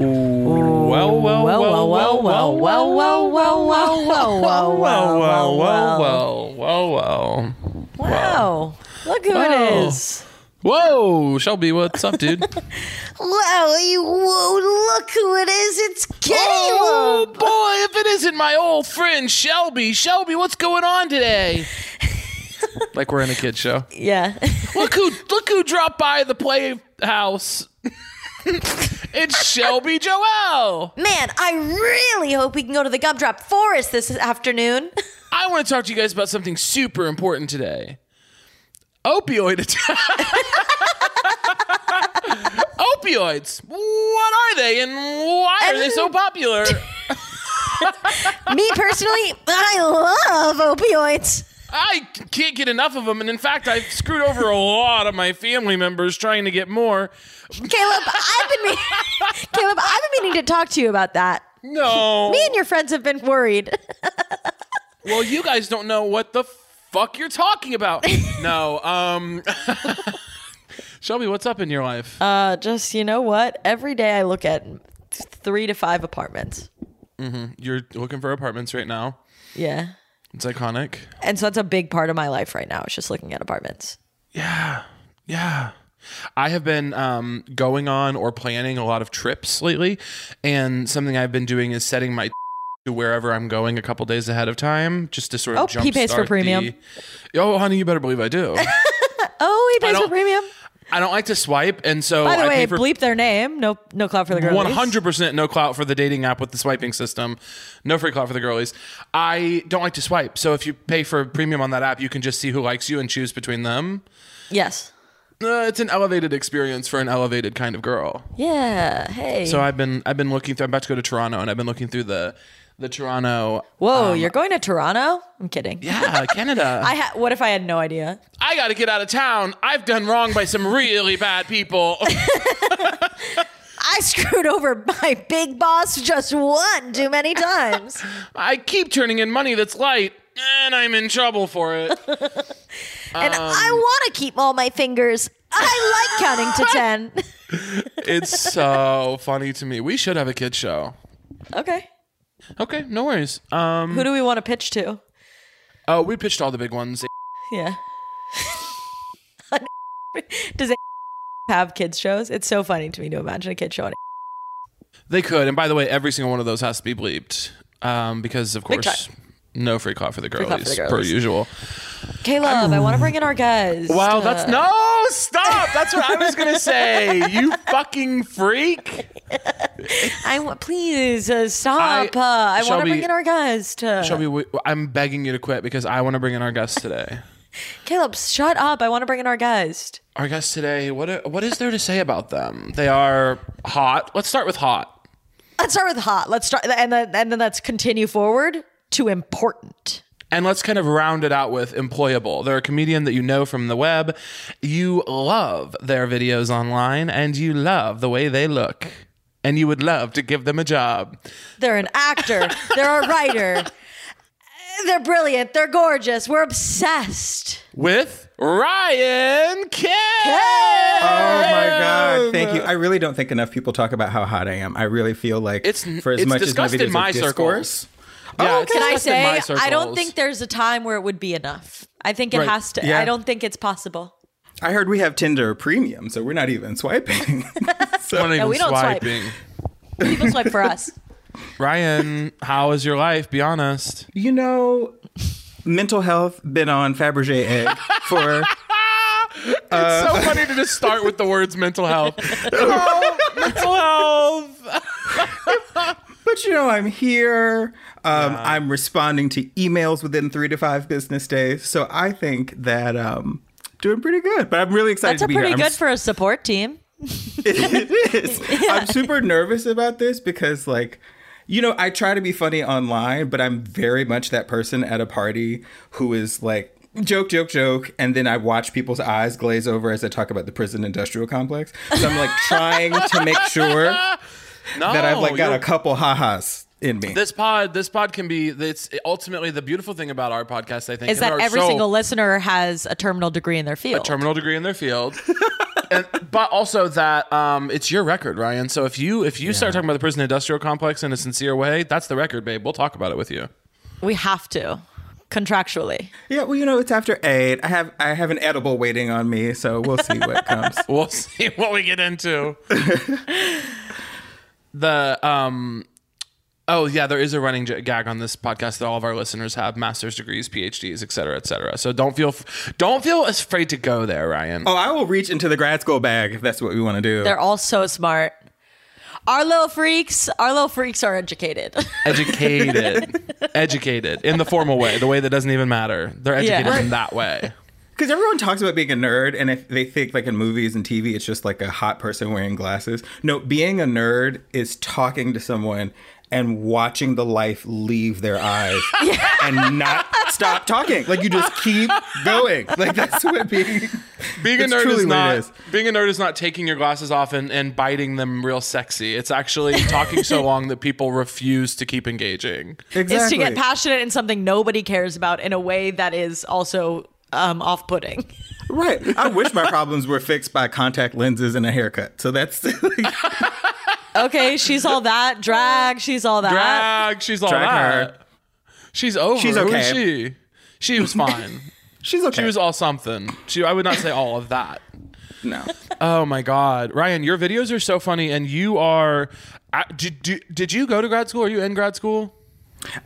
Well, well, well, well, well, well, well, well, well, well, well, well, well, well, well, well, well. Wow. Look who it is. Whoa, Shelby, what's up, dude? Wow, you whoa, look who it is. It's Caleb. Oh boy, if it isn't my old friend Shelby. Shelby, what's going on today? like we're in a kid show. Yeah. Look who look who dropped by the playhouse. It's Shelby Joel. Man, I really hope we can go to the Gumdrop Forest this afternoon. I want to talk to you guys about something super important today. Opioid attack. Opioids. What are they and why are they so popular? Me personally, I love opioids. I can't get enough of them, and in fact, I've screwed over a lot of my family members trying to get more. Caleb, I've been me- Caleb, I've been meaning to talk to you about that. No. Me and your friends have been worried. Well, you guys don't know what the fuck you're talking about. no. Um. Shelby, what's up in your life? Uh, just you know what? Every day I look at three to five apartments. Mm-hmm. You're looking for apartments right now. Yeah. It's iconic. And so that's a big part of my life right now. It's just looking at apartments. Yeah. Yeah. I have been um, going on or planning a lot of trips lately, and something I've been doing is setting my to wherever I'm going a couple days ahead of time, just to sort of. Oh, he pays for premium. The, oh, honey, you better believe I do. Oh, he pays for premium. I don't like to swipe, and so By the I way, pay for bleep their name. No, no clout for the girls. One hundred percent no clout for the dating app with the swiping system. No free clout for the girlies. I don't like to swipe, so if you pay for a premium on that app, you can just see who likes you and choose between them. Yes. Uh, it's an elevated experience for an elevated kind of girl. Yeah. Hey. So I've been I've been looking through. I'm about to go to Toronto, and I've been looking through the the Toronto. Whoa, you're going to Toronto? I'm kidding. Yeah, Canada. I ha- what if I had no idea? I got to get out of town. I've done wrong by some really bad people. I screwed over my big boss just one too many times. I keep turning in money that's light, and I'm in trouble for it. and Um, I want to keep all my fingers. I like counting to 10. It's so funny to me. We should have a kid show. okay. Okay, no worries. Um, Who do we want to pitch to? oh, we pitched all the big ones. Yeah. Does it have kids shows? It's so funny to me to imagine a kid show on They could, and by the way, every single one of those has to be bleeped, um, because of course, no free clout for the clout for girlies, per usual. Caleb, I want to bring in our guest. Wow, that's no stop. That's what I was gonna say. You fucking freak. I want, please uh, stop. I- uh, I want to bring in our guest. Uh, Shelby, we, I'm begging you to quit because I want to bring in our guest today. Caleb, shut up. I want to bring in our guest. Our guest today, what what is there to say about them? They are hot. Let's start with hot. Let's start with hot. Let's start, and then and then let's continue forward to important. And let's kind of round it out with employable. They're a comedian that you know from the web. You love their videos online and you love the way they look. And you would love to give them a job. They're an actor. they're a writer. They're brilliant. They're gorgeous. We're obsessed. With Ryan Ken. Oh my god! Thank you. I really don't think enough people talk about how hot I am. I really feel like It's- for as it's much as my videos in my discourse. circles. Yeah, oh, it's Can I discussed in my say, I don't think there's a time where it would be enough. I think it Right. has to. Yeah. I don't think it's possible. I heard we have Tinder Premium, so we're not even swiping. so, Not even we don't swipe. People swipe for us. Ryan, how is your life? Be honest. You know, mental health been on Fabergé egg for it's so uh, funny to just start with the words mental health. oh, mental health. But you know, I'm here. Um, I'm responding to emails within three to five business days. So I think that um, doing pretty good. But I'm really excited That's to a be pretty here. I'm good for a support team. it is. I'm super nervous about this because, like, you know, I try to be funny online, but I'm very much that person at a party who is like, joke, joke, joke. And then I watch people's eyes glaze over as I talk about the prison industrial complex. So I'm like trying to make sure No, that I've like got a couple ha-has in me. This pod, this pod can be. It's ultimately the beautiful thing about our podcast. I think Is that there every so- single listener has a terminal degree in their field? A terminal degree in their field. and, but also that um, it's your record, Ryan. So if you if you start talking about the prison industrial complex in a sincere way, that's the record, babe. We'll talk about it with you. we have to contractually. yeah, well, you know, it's after eight. I have I have an edible waiting on me, so we'll see what comes. We'll see what we get into. the um oh yeah there is a running j- gag on this podcast that all of our listeners have master's degrees phds et cetera et cetera so don't feel f- don't feel afraid to go there ryan Oh, I will reach into the grad school bag if that's what we want to do. They're all so smart. Our little freaks, our little freaks are educated. educated educated in the formal way the way that doesn't even matter they're educated Yeah. in that way Because everyone talks about being a nerd, and if they think like in movies and TV, it's just like a hot person wearing glasses. No, being a nerd is talking to someone and watching the life leave their eyes and not stop talking. Like you just keep going. Like that's what being being a nerd is not it is. being a nerd is not taking your glasses off and, and biting them real sexy it's actually talking so long that people refuse to keep engaging Exactly. Is to get passionate in something nobody cares about in a way that is also um, off-putting. Right. I wish my problems were fixed by contact lenses and a haircut. So that's like, Okay, she's all that drag. She's all that. drag she's all Drag that her. she's over She's Who is okay. she she was fine she's okay. she was all something she i would not say all of that no. oh my god ryan your videos are so funny and you are I, did, did, did you go to grad school are you in grad school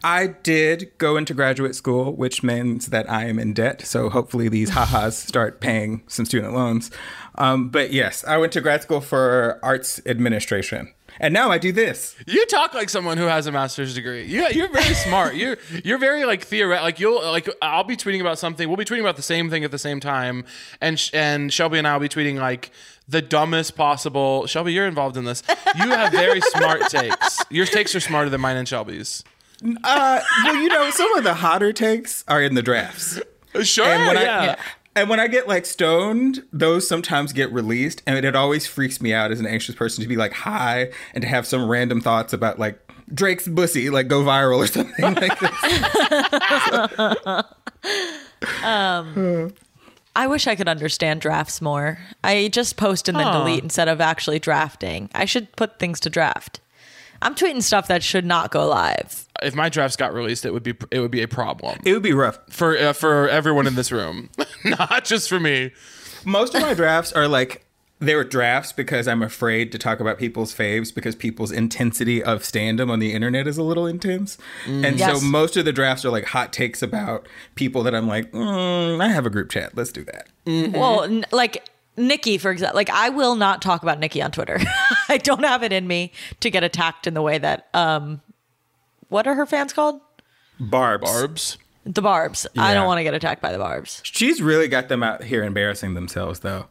I did go into graduate school, which means that I am in debt. So hopefully these ha-has start paying some student loans. Um, but yes, I went to grad school for arts administration. And now I do this. You talk like someone who has a master's degree. You, you're very smart. You're you're very like theoretic. Like you'll like I'll be tweeting about something. We'll be tweeting about the same thing at the same time, and Sh- and Shelby and I will be tweeting like the dumbest possible. Shelby, you're involved in this. You have very smart takes. Your takes are smarter than mine and Shelby's. Uh, well, you know, some of the hotter takes are in the drafts. Sure. And when yeah. I and when I get like stoned, those sometimes get released, and it always freaks me out as an anxious person to be like high and to have some random thoughts about like Drake's bussy like go viral or something like this. I wish I could understand drafts more. I just post and then Huh. delete instead of actually drafting. I should put things to draft. I'm tweeting stuff that should not go live. If my drafts got released, it would be it would be a problem It would be rough. for uh, for everyone in this room, not just for me. Most of my drafts are like they were drafts because I'm afraid to talk about people's faves because people's intensity of standum on the internet is a little intense. And Yes. so most of the drafts are like hot takes about people that I'm like, mm, I have a group chat. Let's do that. Well, n- like Nicki, for example, like I will not talk about Nicki on Twitter. I don't have it in me to get attacked in the way that um, what are her fans called? Barbs. Barbs. The Barbs. I don't want to get attacked by the Barbs. She's really got them out here embarrassing themselves, though.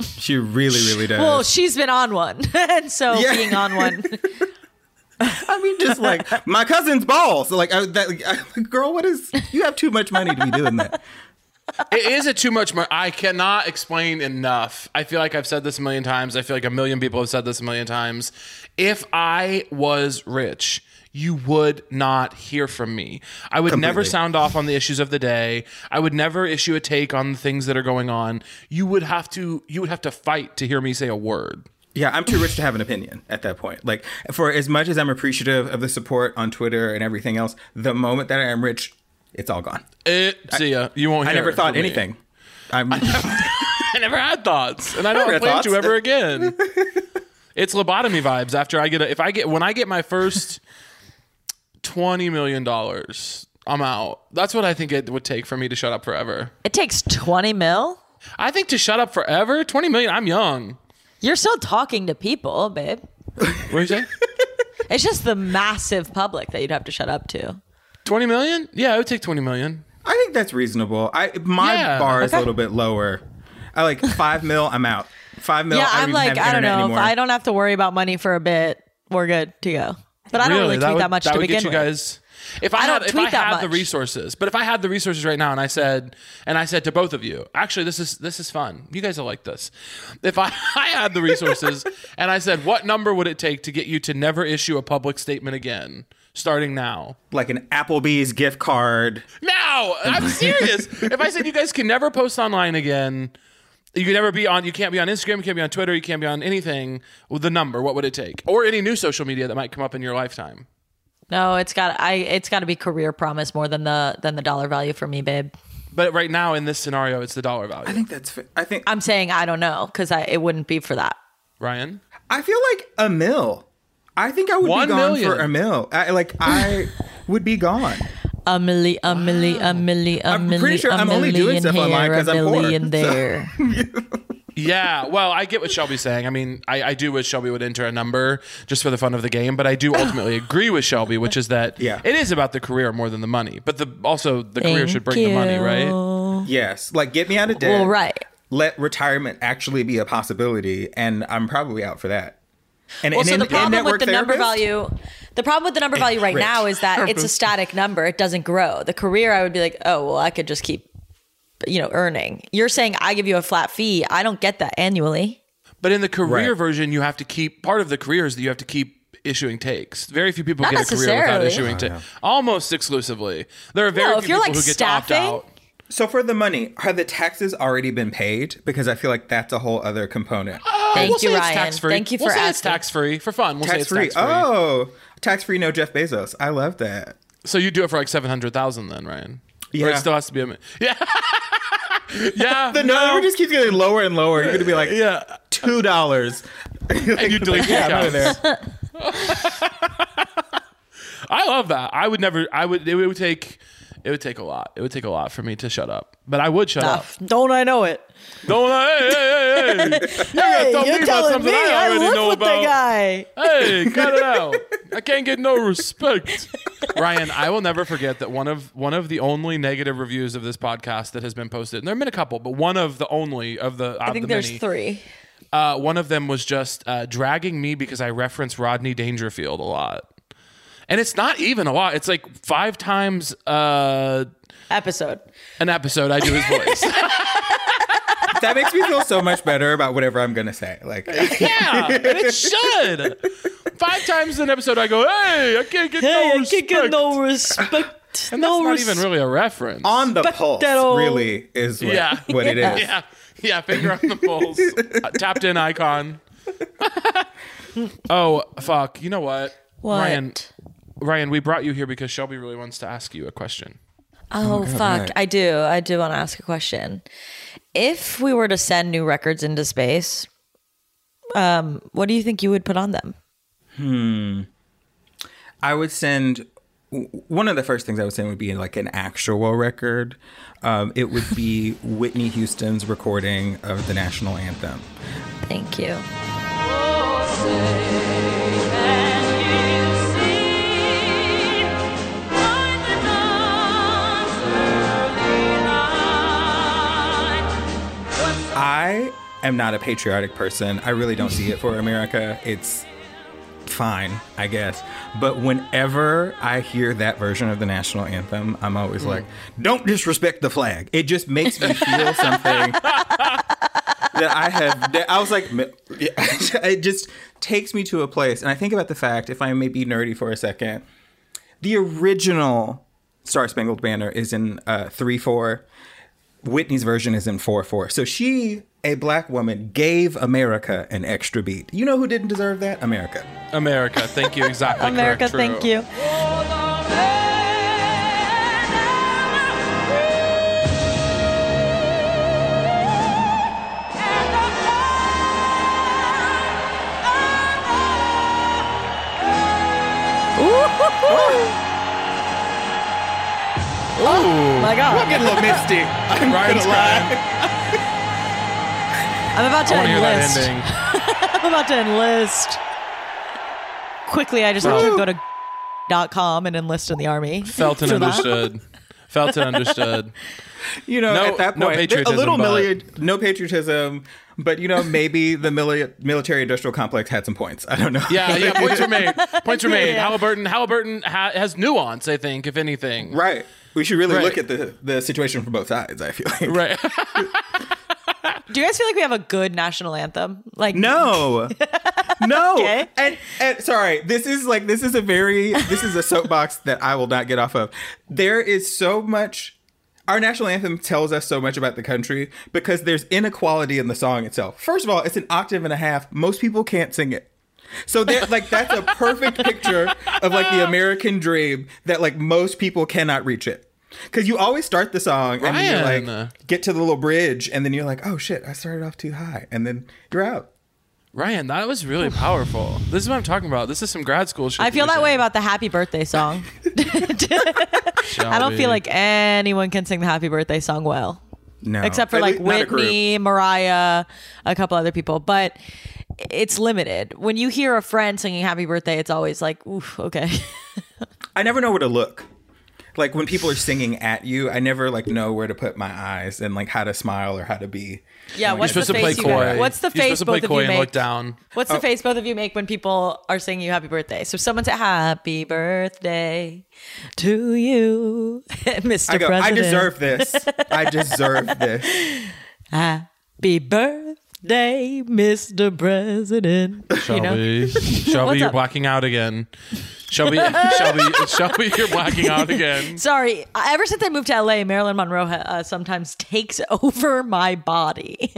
She really, really does. Well, she's been on one, and so Yeah. being on one, I mean, just like my cousin's balls. So like, I, that, I, girl, what is? You have too much money to be doing that. It is a too much. Mo- I cannot explain enough. I feel like I've said this a million times. I feel like a million people have said this a million times. If I was rich, you would not hear from me. I would never sound off on the issues of the day. I would never issue a take on the things that are going on. You would have to. You would have to fight to hear me say a word. Yeah, I'm too rich to have an opinion at that point. Like, for as much as I'm appreciative of the support on Twitter and everything else, the moment that I am rich, it's all gone. Eh, it, see ya. You won't. I never thought anything. I'm. I never had thoughts, and I don't never plan to ever again. It's lobotomy vibes after I get a, if I get when I get my first twenty million dollars, I'm out. That's what I think it would take for me to shut up forever. It takes 20 mil. I think to shut up forever, twenty million. I'm young. You're still talking to people, babe. What do you say? It's just the massive public that you'd have to shut up to. Twenty million? Yeah, it would take twenty million. I think that's reasonable. I my Yeah. bar is Okay. a little bit lower. I like five mil. I'm out. Five mil. yeah, I don't I'm even like, have I don't internet know. Anymore. If I don't have to worry about money for a bit, we're good to go. But I don't really, tweet would, that much that to would begin get you with. guys. If I, I had, don't if tweet I that had the resources, but if I had the resources right now, and I said, and I said to both of you, actually, this is this is fun. You guys will like this. If I, I had the resources, and I said, what number would it take to get you to never issue a public statement again, starting now? like an Applebee's gift card. Now, I'm serious. if I said you guys can never post online again, you can never be on. You can't be on Instagram. You can't be on Twitter. You can't be on anything. With the number, what would it take, or any new social media that might come up in your lifetime? No, it's got I it's got to be career promise more than the than the dollar value for me, babe. But right now in this scenario, it's the dollar value. I think that's. I think. I'm saying I don't know because I it wouldn't be for that. Ryan, I feel like a mill. I think I would One be gone million. for a mill. I, like I would be gone. A milli, a milli, a milli, a I'm milli, pretty sure a I'm only doing million stuff online here, 'cause a I'm poor, million so- there. Yeah, well, I get what Shelby's saying. I mean, I, I do wish Shelby would enter a number just for the fun of the game, but I do ultimately agree with Shelby, which is that Yeah. it is about the career more than the money. But the also the career should bring Thank the money, you. right? Yes, like get me out of debt. Well, right. Let retirement actually be a possibility, and I'm probably out for that. And Well, and so the in problem with network the number value, the problem with the number value right Rich. now is that it's a static number. It doesn't grow. The career, I would be like, oh, well, I could just keep, you know, earning. You're saying I give you a flat fee. I don't get that annually. But in the career Right. version, you have to keep part of the career is that you have to keep issuing takes. Very few people Not get a career without necessarily. issuing takes. Almost exclusively. There are very No, few if you're, people like, who get to opt out. So for the money, have the taxes already been paid? Because I feel like that's a whole other component. Uh, Thank we'll you, say Ryan. It's tax free. Thank you we'll for say it's asking. tax free for fun. We'll say tax it's free. tax free. Oh, tax free. No Jeff Bezos. I love that. So you do it for like seven hundred thousand then, Ryan? Or Yeah. it still has to be a mi- yeah. yeah. The number just keeps getting lower and lower. You're gonna be like, yeah. two dollars. And you delete the yeah, out of there. I love that. I would never. I would. It would take. It would take a lot. It would take a lot for me to shut up. But I would shut up. Don't I know it? Don't. Hey, hey, hey, hey. you hey, you're about telling something me I I already live know with about. the guy. Hey, cut it out. I can't get no respect. Ryan, I will never forget that one of one of the only negative reviews of this podcast that has been posted, and there have been a couple, but one of the only of the I think the there's many, three. Uh, one of them was just uh, dragging me because I reference Rodney Dangerfield a lot. And it's not even a lot. It's like five times uh, Episode. an episode I do his voice. That makes me feel so much better about whatever I'm gonna say. Like, yeah, and it should. Five times an episode I go, hey, I can't get no I respect. can't get no respect. and no that's not even really a reference. on the pulse, Respectero. really is what, yeah. what it is. Yeah. Yeah, finger on the pulse. Uh, tapped in icon. oh, fuck. You know what? What? Ryan, Ryan, we brought you here because Shelby really wants to ask you a question. Oh, fuck. right. I do. I do want to ask a question. If we were to send new records into space, um, what do you think you would put on them? Hmm. I would send one of the first things I would send would be like an actual record. Um, it would be Whitney Houston's recording of the national anthem. Thank you. I am not a patriotic person. I really don't see it for America. It's fine, I guess. But whenever I hear that version of the national anthem, I'm always like, don't disrespect the flag. It just makes me feel something that I have. I was like, it just takes me to a place. And I think about the fact, if I may be nerdy for a second, the original Star Spangled Banner is in uh, 3 4. Whitney's version is in 4 4. So she, a black woman, gave America an extra beat. You know who didn't deserve that? America. America. Thank you. Exactly. America, correct, thank you you. Oh My God. I'm getting a little misty. I'm Ryan's gonna. I'm about to I want to hear that enlist. ending. I'm about to enlist. Quickly, I just have to go to dot com and enlist in the army. Felt and understood. Felt and understood. You know, No- at that point, there- patriotism, a little but- mili- no patriotism, but you know, maybe the mili- military-industrial complex had some points. I don't know. Yeah, yeah. Points were made. Points were made. Yeah. Halliburton. Halliburton ha- has nuance. I think, if anything. right. We should really Right. look at the the situation from both sides. I feel like. Right. Do you guys feel like we have a good national anthem? Like No, no, Okay. and, and sorry, this is like this is a very this is a soapbox that I will not get off of. There is so much. Our national anthem tells us so much about the country because there's inequality in the song itself. First of all, it's an octave and a half. Most people can't sing it. So there, like that's a perfect picture of like the American dream that like most people cannot reach it. Because you always start the song and then you're like get to the little bridge and then you're like, oh shit, I started off too high, and then you're out. Ryan, that was really powerful. This is what I'm talking about. This is some grad school shit. I feel you're that way about the happy birthday song. I don't Shelby. feel like anyone can sing the happy birthday song well. No, except for At like least a. Whitney, Mariah, a couple other people. But it's limited. When you hear a friend singing happy birthday, it's always like, oof, okay. I never know where to look. Like when people are singing at you, I never like know where to put my eyes and like how to smile or how to be. Yeah, You're what's the supposed to play face you coy. make? What's the You're face supposed to play both of you and look make? down. What's Oh. the face both of you make when people are singing you happy birthday? So someone say happy birthday to you, Mr. I go. President. I deserve this. I deserve this. Happy birthday, Mr. President. You know? Shelby, Shelby, What's you're up? blacking out again. Shelby, Shelby, Shelby, you're blacking out again. Sorry, ever since I moved to LA, Marilyn Monroe uh, sometimes takes over my body.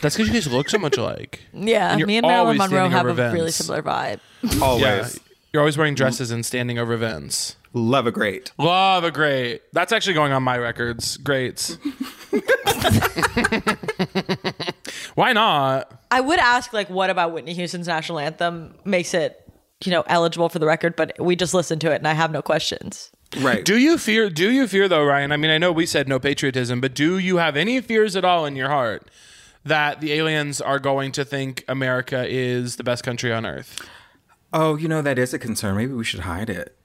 That's because you guys look so much alike. yeah, And me and Marilyn Monroe standing have a over really similar vibe. Always Yeah, you're always wearing dresses and standing over Vince. love a great. Love a great. That's actually going on my records. Greats. Why not? I would ask, like, what about Whitney Houston's national anthem makes it, you know, eligible for the record? But we just listened to it, and I have no questions. Right. Do you fear? Do you fear though, Ryan? I mean, I know we said no patriotism, but do you have any fears at all in your heart that the aliens are going to think America is the best country on earth? oh, you know that is a concern. Maybe we should hide it.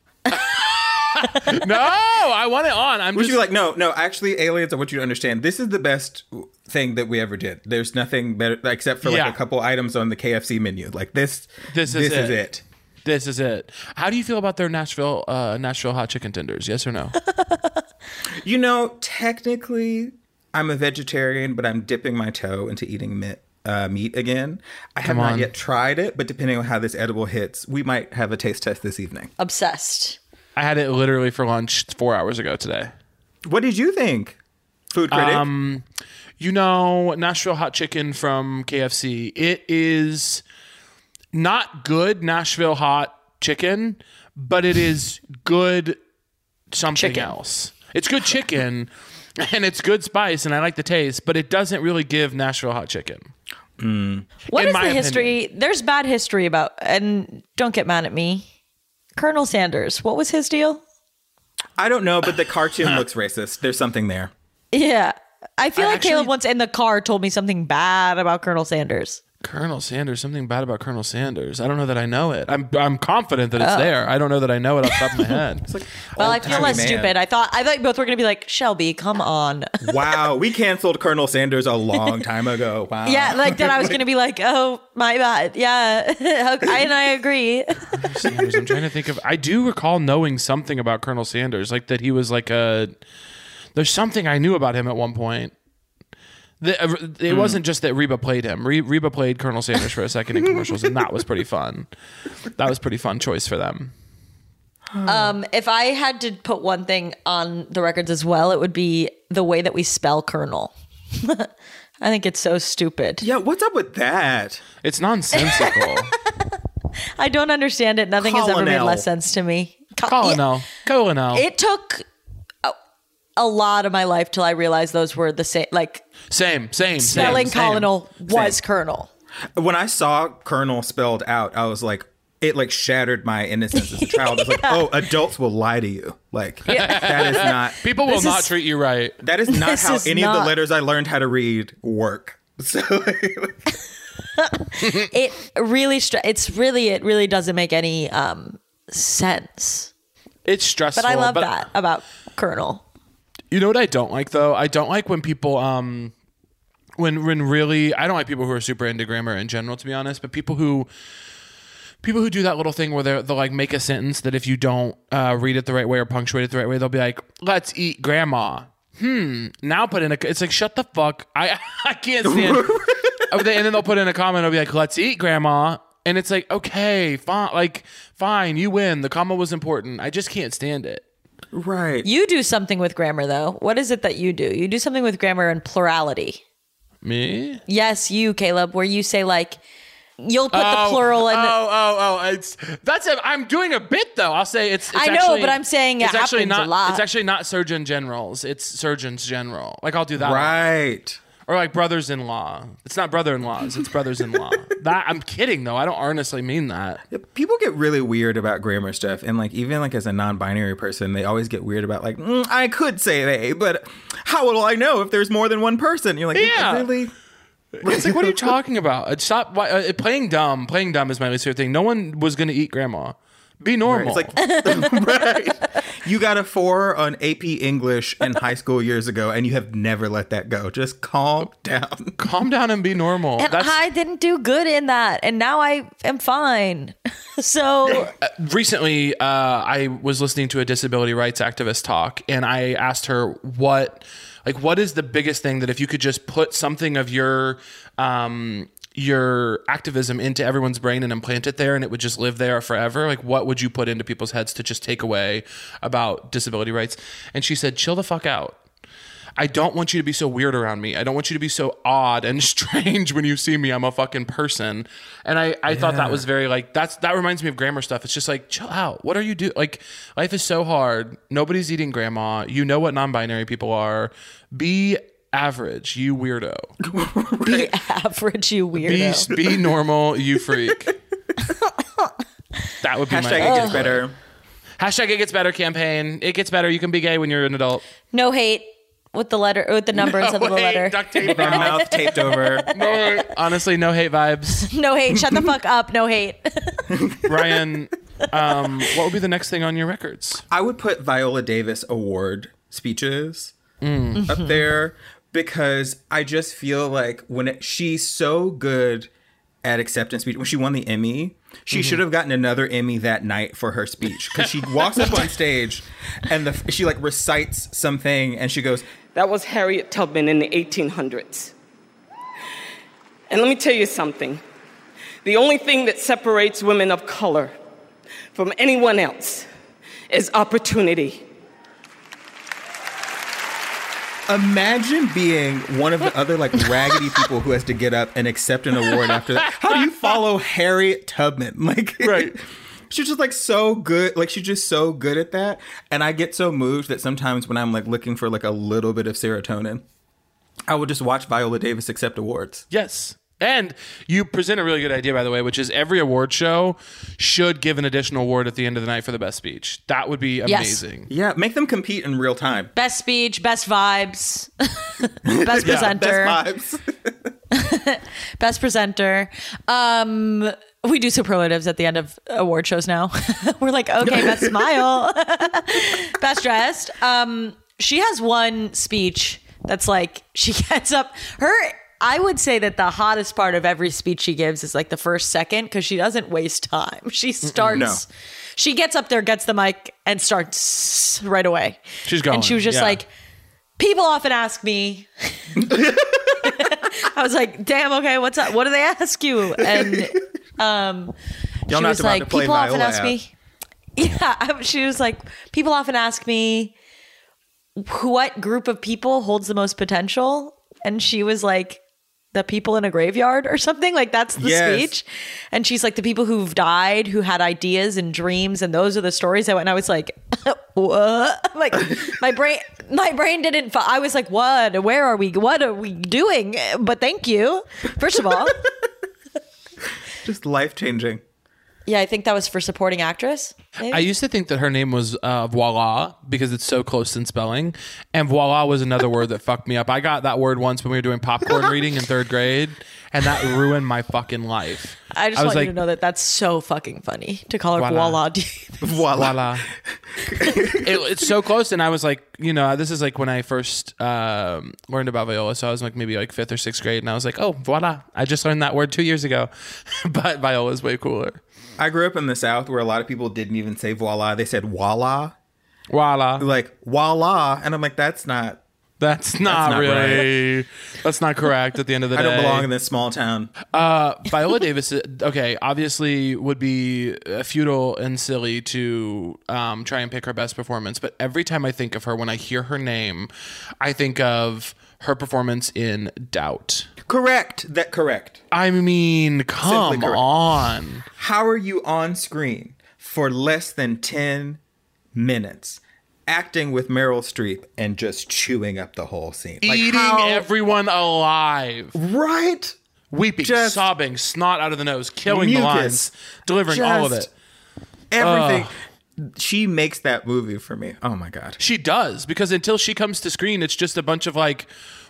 no, I want it on. I'm We just should be like, no, no. Actually, aliens. I want you to understand. This is the best thing that we ever did. There's nothing better except for like Yeah. a couple items on the KFC menu. Like this. This is this is it. it. this is it. How do you feel about their Nashville uh, Nashville hot chicken tenders? Yes or no? You know, technically, I'm a vegetarian, but I'm dipping my toe into eating meat, uh, meat again. I have not on. yet tried it, but depending on how this edible hits, we might have a taste test this evening. Obsessed. I had it literally for lunch four hours ago today. What did you think, food critic? Um, you know, Nashville hot chicken from KFC. It is not good Nashville hot chicken, but it is good something Chicken. else. It's good chicken and it's good spice and I like the taste, but it doesn't really give Nashville hot chicken. What In is my the history? There's bad history about, and don't get mad at me. Colonel Sanders, what was his deal? I don't know, but the cartoon looks racist. There's something there. Yeah. I feel I like actually- Caleb once in the car told me something bad about Colonel Sanders. Colonel Sanders, something bad about Colonel Sanders. I don't know that I know it. I'm I'm confident that it's oh. there. I don't know that I know it off the top of my head. Well, I feel Old-timey less man. stupid. I thought I thought you both were gonna be like Shelby. Come on. Wow, we canceled Colonel Sanders a long time ago. Wow. yeah, like that. I was gonna be like, oh my bad. Yeah, okay, and I agree. Sanders. I'm trying to think of. I do recall knowing something about Colonel Sanders, like that he was like a. There's something I knew about him at one point. The, uh, it Hmm. wasn't just that Reba played him. Re, Reba played Colonel Sanders for a second in commercials, and that was pretty fun. That was pretty fun choice for them. Um, if I had to put one thing on the records as well, it would be the way that we spell Colonel. I think it's so stupid. Yeah, what's up with that? It's nonsensical. I don't understand it. Nothing has ever made less sense to me. Co- Colonel, Colonel, It took a, a lot of my life till I realized those were the same. Like same, same, spelling same, same. Colonel was Same. Colonel. When I saw Colonel spelled out, I was like, it like shattered my innocence as a child. It's like, oh, adults will lie to you. Like that is not People will This not is- treat you right. that is not This how is any of the letters I learned how to read work. So it really str- it's really it really doesn't make any um sense It's stressful. but i love that about colonel You know what I don't like though? I don't like when people um when when really I don't like people who are super into grammar in general to be honest, but people who people who do that little thing where they they'll like make a sentence that if you don't uh, read it the right way or punctuate it the right way, they'll be like, "Let's eat grandma." Hmm. Now put in a. It's like shut the fuck. I I can't stand. And then they'll put in a comment. They'll be like, "Let's eat grandma," and it's like, okay, fine, like fine, you win. The comma was important. I just can't stand it. Right. you do something with grammar though what is it that you do you do something with grammar and plurality Me? yes you caleb where you say like you'll put the oh, plural in oh, oh, oh! It's that's a. I'm doing a bit though. I'll say it's. it's I know, actually- but I'm saying it it's actually happens a not. lot. It's actually not surgeon generals. It's surgeons general. Like I'll do that. Right. Or like brothers-in-law. It's not brother-in-laws. It's brothers-in-law. that I'm kidding though. I don't honestly mean that. People get really weird about grammar stuff, and like even like as a non-binary person, they always get weird about like "Mm, I could say they, but how will I know if there's more than one person? You're like, Yeah. really? It's like, what are you talking about? Stop why- uh, playing dumb. Playing dumb is my least favorite thing. No one was gonna eat grandma. Be normal. It's like right. You got a four on AP English in high school years ago, and you have never let that go. Just calm down. calm down and be normal. and That's i didn't do good in that and now i am fine so recently uh, i was listening to a disability rights activist talk and i asked her what like what is the biggest thing that if you could just put something of your um your activism into everyone's brain and implant it there and it would just live there forever like what would you put into people's heads to just take away about disability rights and she said chill the fuck out I don't want you to be so weird around me. I don't want you to be so odd and strange when you see me. I'm a fucking person. And I, I thought that was very like that's that reminds me of grammar stuff. It's just like chill out. What are you do? Like life is so hard. Nobody's eating grandma. You know what non-binary people are. Be average, you weirdo. be average you Be weirdo be normal, you freak. That would be Hashtag my it gets better. hashtag. It gets better campaign. It gets better. You can be gay when you're an adult. no hate with the letter with the numbers of the Wait, letter duct tape With our mouth. mouth taped over. No, honestly, no hate vibes. no hate shut the fuck up no hate Ryan, um, what would be the next thing on your records? I would put Viola Davis award speeches Mm. up there because I just feel like when it, she's so good at acceptance speech. When she won the Emmy, she Mm-hmm. should have gotten another Emmy that night for her speech because she walks up on stage and the, she like recites something and she goes, That was Harriet Tubman in the 1800s. And let me tell you something the only thing that separates women of color from anyone else is opportunity. Imagine being one of the other like raggedy people who has to get up and accept an award after that. How do you follow Harriet Tubman? Like, Right. She's just like so good. Like she's just so good at that. And I get so moved that sometimes when I'm like looking for like a little bit of serotonin, I would just watch Viola Davis accept awards. Yes. And you present a really good idea, by the way, which is every award show should give an additional award at the end of the night for the best speech. That would be Yes. amazing. Yeah, make them compete in real time. best speech best vibes best presenter Best vibes. best presenter um we do superlatives at the end of award shows now we're like okay best smile best dressed um she has one speech that's like she gets up her I would say that the hottest part of every speech she gives is like the first second because she doesn't waste time. She starts, No. she gets up there, gets the mic, and starts right away. She's going, And she was just yeah. like, people often ask me. I was like, damn, okay, what's up? What do they ask you? And um, Y'all she was like, people often ask me. Yeah, I- she was like, people often ask me, what group of people holds the most potential? And she was like, the people in a graveyard or something like that's the Yes. speech and she's like the people who've died who had ideas and dreams and those are the stories i went and i was like what like my brain my brain didn't i was like what where are we what are we doing but thank you first of all just life changing. Yeah, I think that was for supporting actress. maybe? I used to think that her name was uh, Voila because it's so close in spelling, and Voila was another word that fucked me up. I got that word once when we were doing popcorn reading in third grade, and that ruined my fucking life. I just was want like, you to know that that's so fucking funny to call her Voila. voila. Voila. Voila. it, it's so close, and I was like, you know, this is like when I first um, learned about viola. So I was like maybe like fifth or sixth grade, and I was like, oh, voila! I just learned that word two years ago, but viola is way cooler. I grew up in the South where a lot of people didn't even say voila. They said voila. Voila. Like voila. And I'm like, that's not That's not, not really. That's not correct. At the end of the I day, I don't belong in this small town. Uh, Viola Davis, okay, obviously would be uh, futile and silly to um, try and pick her best performance. But every time I think of her, when I hear her name, I think of her performance in Doubt. Correct. That correct. I mean, come on. How are you on screen for less than 10 minutes acting with Meryl Streep and just chewing up the whole scene? Like, Eating how- everyone alive. Right? Weeping, Just- sobbing, snot out of the nose, killing the lines, delivering all of it. Everything. She makes that movie for me. Oh my God. She does because until she comes to screen, it's just a bunch of like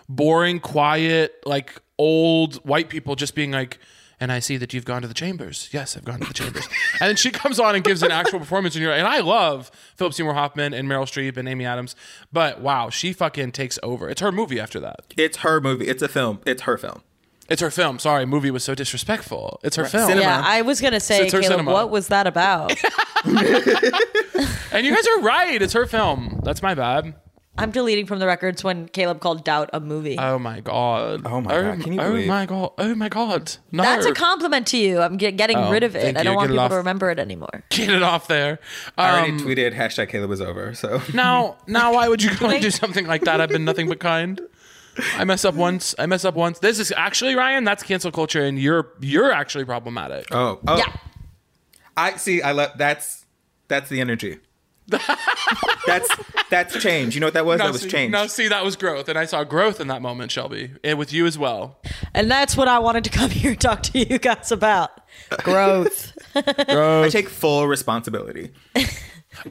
boring, quiet, like old white people just being like, and I see that you've gone to the chambers. Yes, I've gone to the chambers. and then she comes on and gives an actual performance, and you're and I love Philip Seymour Hoffman and Meryl Streep and Amy Adams, but wow, she fucking takes over. It's her movie after that. It's her movie. It's a film. It's her film. It's her film. Sorry, movie was so disrespectful. It's her film. Cinema. Yeah, I was gonna say, It's Caleb, cinema. what was that about? And you guys are right. It's her film. That's my bad. I'm deleting from the records when Caleb called Doubt a movie. Oh my god. Oh my God, can you oh believe- my god. Oh my god. No. That's a compliment to you. I'm get, getting Oh, rid of thank it. I don't you. want Get it people off. to remember it anymore. Get it off there. I already Um, tweeted hashtag Caleb was over. So now, now, why would you go and do something like that? I've been nothing but kind. I mess up once. I mess up once. This is actually Ryan. That's cancel culture, and you're you're actually problematic. oh oh Yeah. I see. I love that's that's the energy. that's that's change. You know what that was? Now that was see, change. Now, see, that was growth, and I saw growth in that moment, Shelby, and with you as well. And that's what I wanted to come here and talk to you guys about. Growth. growth. I take full responsibility.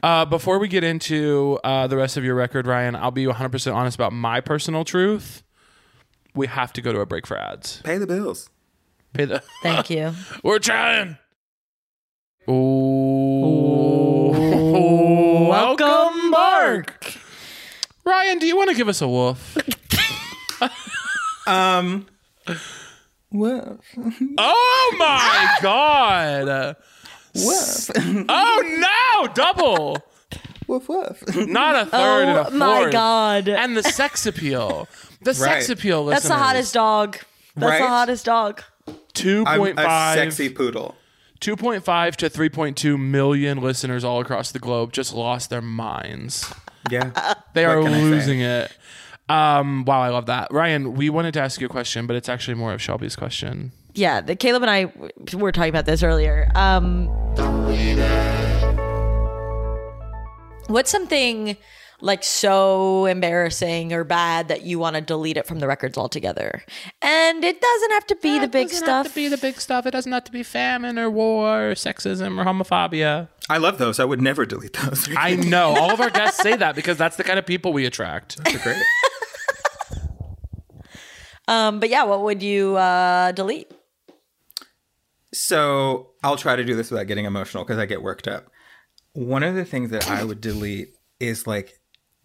Uh, before we get into uh, the rest of your record, Ryan, I'll be 100 percent honest about my personal truth. We have to go to a break for ads. Pay the bills. Pay the. Thank you. We're trying. Ooh. Welcome, Mark. Ryan, do you want to give us a woof? Um. Well, Oh my god! woof, Oh no! Double, woof, woof. not a third and a Oh fourth. my god. And the sex appeal. The sex Right. appeal. That's the hottest dog. That's Right? the hottest dog. Two I'm point a five. sexy poodle. 2.5 to 3.2 million listeners all across the globe just lost their minds. Yeah. They are can I say? losing it. Um, wow, I love that. Ryan, we wanted to ask you a question, but it's actually more of Shelby's question. Yeah, the Caleb and I were talking about this earlier. Um What's something like so embarrassing or bad that you want to delete it from the records altogether? And it doesn't have to be the big stuff. be the big stuff. It doesn't have to be famine or war or sexism or homophobia. I love those. I would never delete those. I know. All of our guests say that because that's the kind of people we attract. They're great. Um, but yeah, what would you uh, delete? So I'll try to do this without getting emotional because I get worked up. One of the things that I would delete is like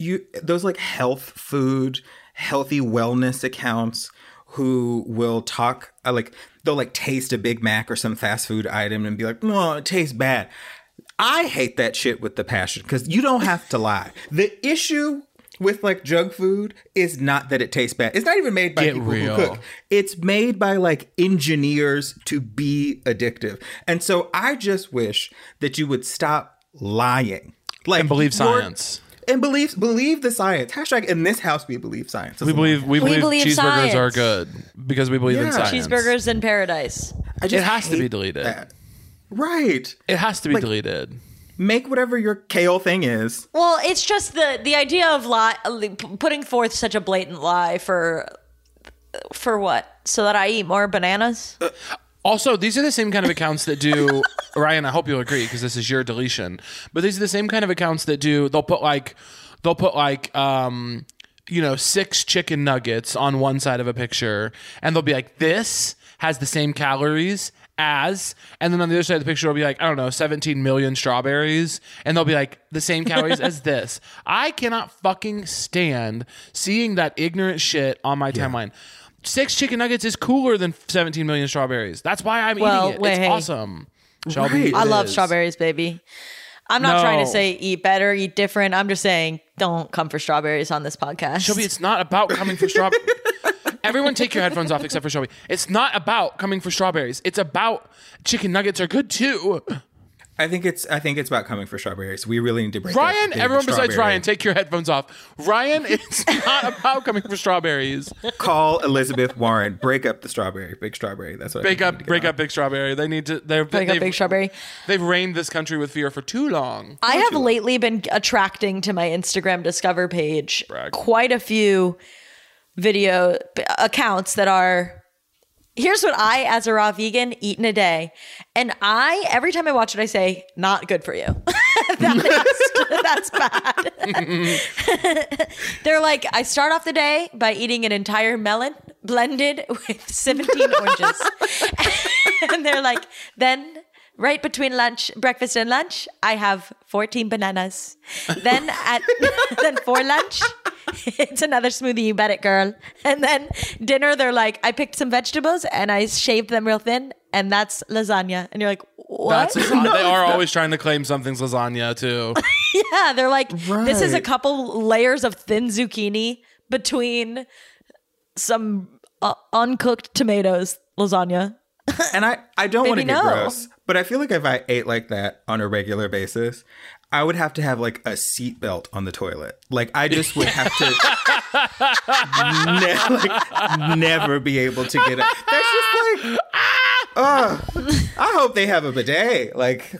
you those like health food, healthy wellness accounts who will talk uh, like they'll like taste a Big Mac or some fast food item and be like, "No, it tastes bad." I hate that shit with the passion because you don't have to lie. The issue with like junk food is not that it tastes bad. It's not even made by Get people real. who cook. It's made by like engineers to be addictive. And so I just wish that you would stop lying. Like And believe science. And believe believe the science. Hashtag in this house we believe science. We believe we, We believe, believe cheeseburgers science. are good because we believe in Yeah. science. Cheeseburgers in paradise. I It has to be deleted. that. Right. It has to be Like- deleted. Make whatever your kale thing is. Well, it's just the the idea of lie, p- putting forth such a blatant lie for for what? So that I eat more bananas? Uh, Also, these are the same kind of accounts that do Ryan. I hope you'll agree because this is your deletion. But these are the same kind of accounts that do. They'll put like, they'll put like, um, you know, six chicken nuggets on one side of a picture, and they'll be like, this has the same calories as, and then on the other side of the picture, it'll be like, I don't know, 17 million strawberries, and they'll be like the same calories as this. I cannot fucking stand seeing that ignorant shit on my timeline. Six chicken nuggets is cooler than 17 million strawberries. That's why I'm Well, eating it. wait, it's hey. awesome. Shelby, Right. I love is. strawberries, baby. I'm not trying to say eat better, eat different. I'm just saying don't come for strawberries on this podcast. Shelby, it's not about coming for strawberries. Everyone take your headphones off except for Shelby. It's not about coming for strawberries. It's about chicken nuggets are good too. I think it's I think it's about coming for strawberries. We really need to break. Ryan, up the everyone besides. Ryan, take your headphones off. Ryan, it's not about coming for strawberries. call Elizabeth Warren. Break up the strawberry, big strawberry. That's what. Break think up, need break on. up Big Strawberry. They need to. They're Break up they've- Big Strawberry. They've reigned this country with fear for too long. I have lately been attracting to my Instagram Discover page Brag. quite a few video accounts that are. Here's what I, as a raw vegan, eat in a day, and I every time I watch it, I say, "Not good for you." That- that's bad. They're like, I start off the day by eating an entire melon blended with 17 oranges. and they're like, then right between lunch, breakfast and lunch, I have 14 bananas. Then at then for lunch, it's another smoothie, you bet it, girl. And then dinner, they're like, I picked some vegetables and I shaved them real thin, and that's lasagna. And you're like, what? That's lasagna. they are always trying to claim something's lasagna too. Yeah, they're like, this is a couple layers of thin zucchini between some uh, uncooked tomatoes lasagna. And I I don't want to get no. gross, but I feel like if I ate like that on a regular basis, I would have to have like a seat belt on the toilet. Like I just would have to ne- like, never be able to get it. That's just like. ah, I hope they have a bidet. Like,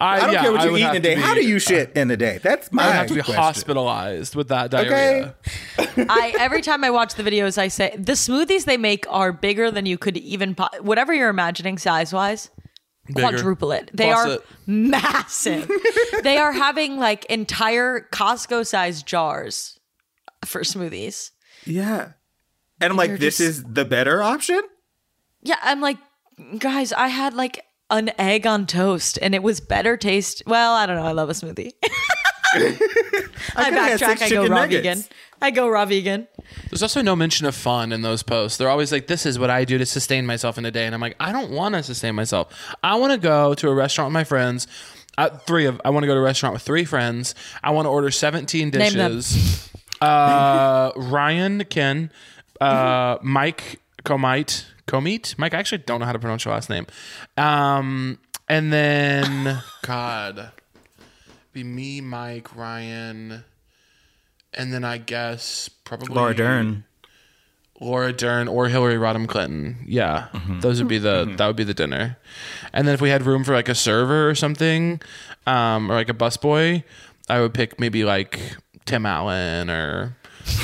I don't yeah, care what I you eat in have a day. be- How do you shit in a day? That's my I have to be question. hospitalized with that diarrhea. I every time I watch the videos, I say the smoothies they make are bigger than you could even po- whatever you're imagining size wise. Bigger. Quadruple it. They Plus are it. massive. they are having like entire Costco sized jars for smoothies. Yeah. And I'm like, this just- is the better option? Yeah, I'm like, guys, I had like an egg on toast and it was better taste. Well, I don't know. I love a smoothie. I, could've backtrack. I go raw nuggets. vegan. I go raw vegan. There's also no mention of fun in those posts. They're always like, "This is what I do to sustain myself in a day," and I'm like, "I don't want to sustain myself. I want to go to a restaurant with my friends. Uh, three of I want to go to a restaurant with three friends. I want to order 17 Name them. dishes. uh, Ryan, Ken, uh, Mike, Comite, Comite, Mike. I actually don't know how to pronounce your last name. Um, and then God, be me, Mike, Ryan, and then I guess probably Laura Dern. Laura Dern or Hillary Rodham Clinton. Yeah, Mm-hmm. those would be the that would be the dinner. And then if we had room for like a server or something, um, or like a busboy, I would pick maybe like Tim Allen or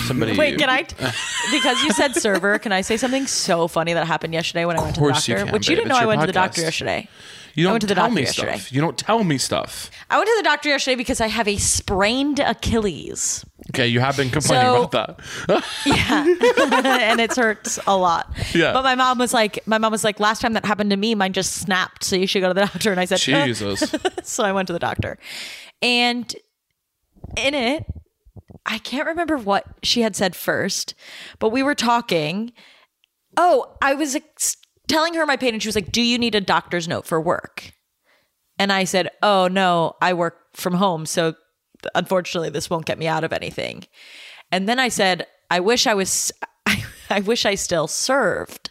somebody. Wait, can I? Because you said server, can I say something so funny that happened yesterday when I went to the course you doctor? can, Which you didn't know It's I went to the doctor yesterday. You don't went to the tell doctor me yesterday. stuff. You don't tell me stuff. I went to the doctor yesterday because I have a sprained Achilles. Okay, you have been complaining So- about that. Yeah. and it hurts a lot. Yeah. But my mom was like, my mom was like, last time that happened to me, mine just snapped. So you should go to the doctor. And I said. Jesus. so I went to the doctor. And in it, I can't remember what she had said first, but we were talking. Oh, I was ex- telling her my pain, and she was like, Do you need a doctor's note for work? And I said, Oh, no, I work from home. So unfortunately, this won't get me out of anything. And then I said, I wish I was, I, I wish I still served,